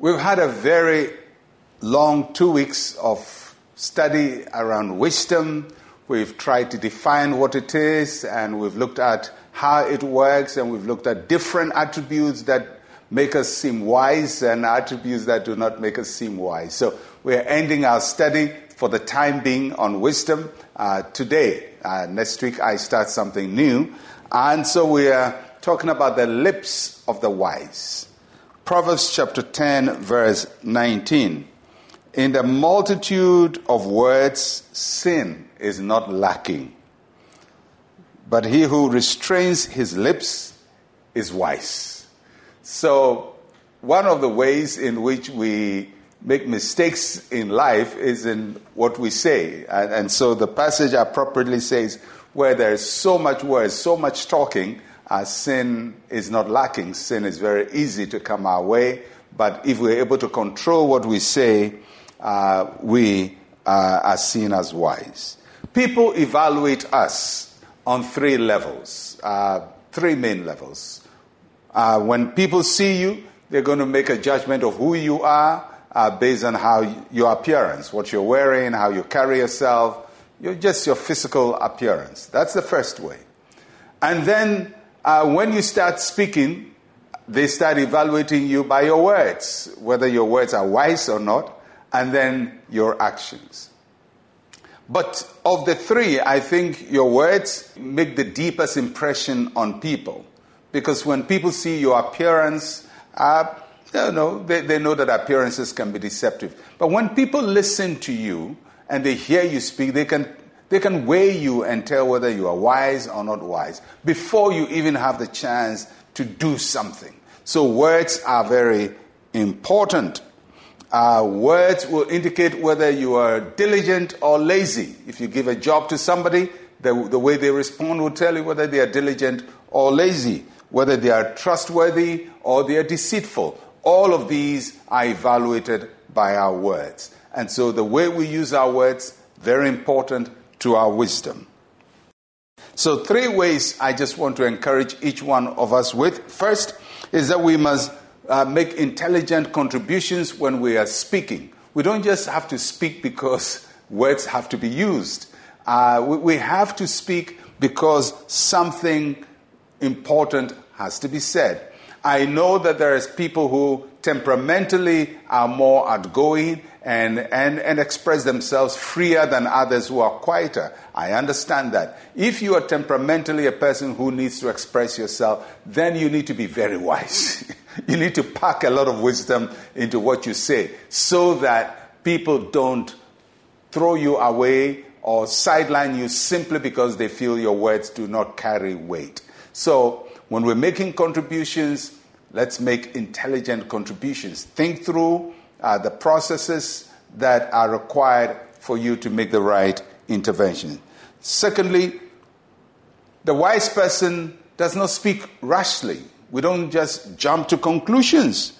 We've had a very long two weeks of study around wisdom. We've tried to define what it is, and we've looked at how it works, and we've looked at different attributes that make us seem wise and attributes that do not make us seem wise. So we're ending our study for the time being on wisdom uh, today. Uh, next week, I start something new. And so we are talking about the lips of the wise. Proverbs chapter 10, verse 19. In the multitude of words, sin is not lacking. But he who restrains his lips is wise. So, one of the ways in which we make mistakes in life is in what we say. And, and so the passage appropriately says, where there's so much words, so much talking, uh, sin is not lacking. Sin is very easy to come our way. But if we're able to control what we say, uh, we uh, are seen as wise. People evaluate us on three levels, uh, three main levels. Uh, when people see you, they're going to make a judgment of who you are uh, based on how your appearance, what you're wearing, how you carry yourself, you're just your physical appearance. That's the first way. And then uh, when you start speaking, they start evaluating you by your words, whether your words are wise or not, and then your actions. But of the three, I think your words make the deepest impression on people. Because when people see your appearance, uh, you know, they, they know that appearances can be deceptive. But when people listen to you and they hear you speak, they can they can weigh you and tell whether you are wise or not wise before you even have the chance to do something. So, words are very important. Uh, words will indicate whether you are diligent or lazy. If you give a job to somebody, the, the way they respond will tell you whether they are diligent or lazy, whether they are trustworthy or they are deceitful. All of these are evaluated by our words. And so the way we use our words, very important to our wisdom. So, three ways I just want to encourage each one of us with. First is that we must uh, make intelligent contributions when we are speaking. We don't just have to speak because words have to be used. Uh, we, we have to speak because something important has to be said. I know that there is people who temperamentally are more outgoing and, and, and express themselves freer than others who are quieter. I understand that. If you are temperamentally a person who needs to express yourself, then you need to be very wise. you need to pack a lot of wisdom into what you say so that people don't throw you away or sideline you simply because they feel your words do not carry weight. So, when we're making contributions, let's make intelligent contributions. Think through uh, the processes that are required for you to make the right intervention. Secondly, the wise person does not speak rashly. We don't just jump to conclusions.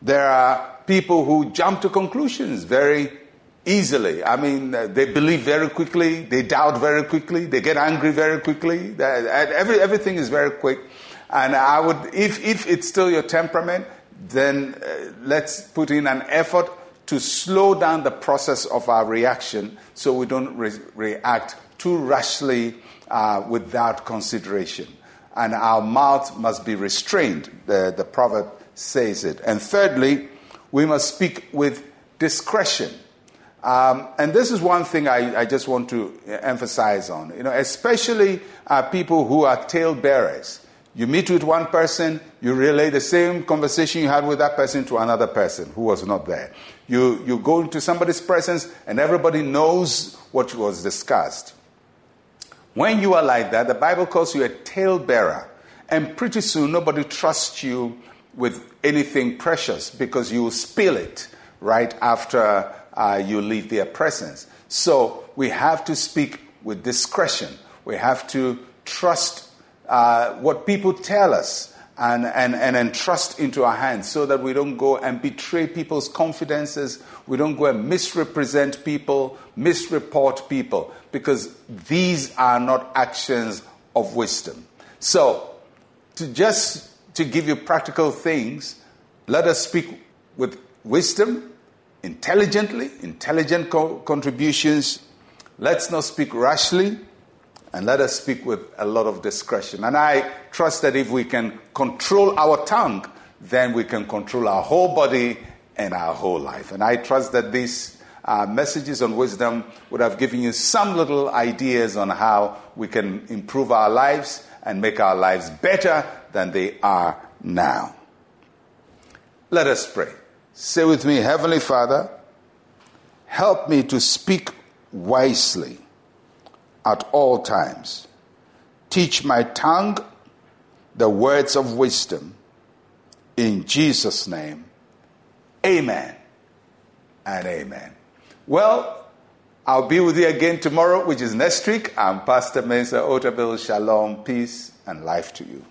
There are people who jump to conclusions very easily. I mean, uh, they believe very quickly, they doubt very quickly, they get angry very quickly. Every, everything is very quick. And I would, if, if it's still your temperament, then uh, let's put in an effort to slow down the process of our reaction so we don't re- react too rashly uh, without consideration. And our mouth must be restrained. The, the proverb says it. And thirdly, we must speak with discretion. Um, and this is one thing I, I, just want to emphasize on. You know, especially uh, people who are talebearers. You meet with one person, you relay the same conversation you had with that person to another person who was not there. You, you go into somebody's presence and everybody knows what was discussed. When you are like that, the Bible calls you a talebearer. And pretty soon, nobody trusts you with anything precious because you will spill it right after uh, you leave their presence. So we have to speak with discretion. We have to trust uh, what people tell us and, and, and entrust into our hands so that we don't go and betray people's confidences. We don't go and misrepresent people, misreport people, because these are not actions of wisdom. So, to just to give you practical things, let us speak with wisdom, intelligently, intelligent co- contributions. Let's not speak rashly, and let us speak with a lot of discretion. And I trust that if we can control our tongue, then we can control our whole body and our whole life. And I trust that these uh, messages on wisdom would have given you some little ideas on how we can improve our lives and make our lives better than they are now. Let us pray. Say with me, Heavenly Father, help me to speak wisely at all times. Teach my tongue the words of wisdom. In Jesus' name, amen and amen. Well, I'll be with you again tomorrow, which is next week. I'm Pastor Mensa Otabil. Shalom, peace, and life to you.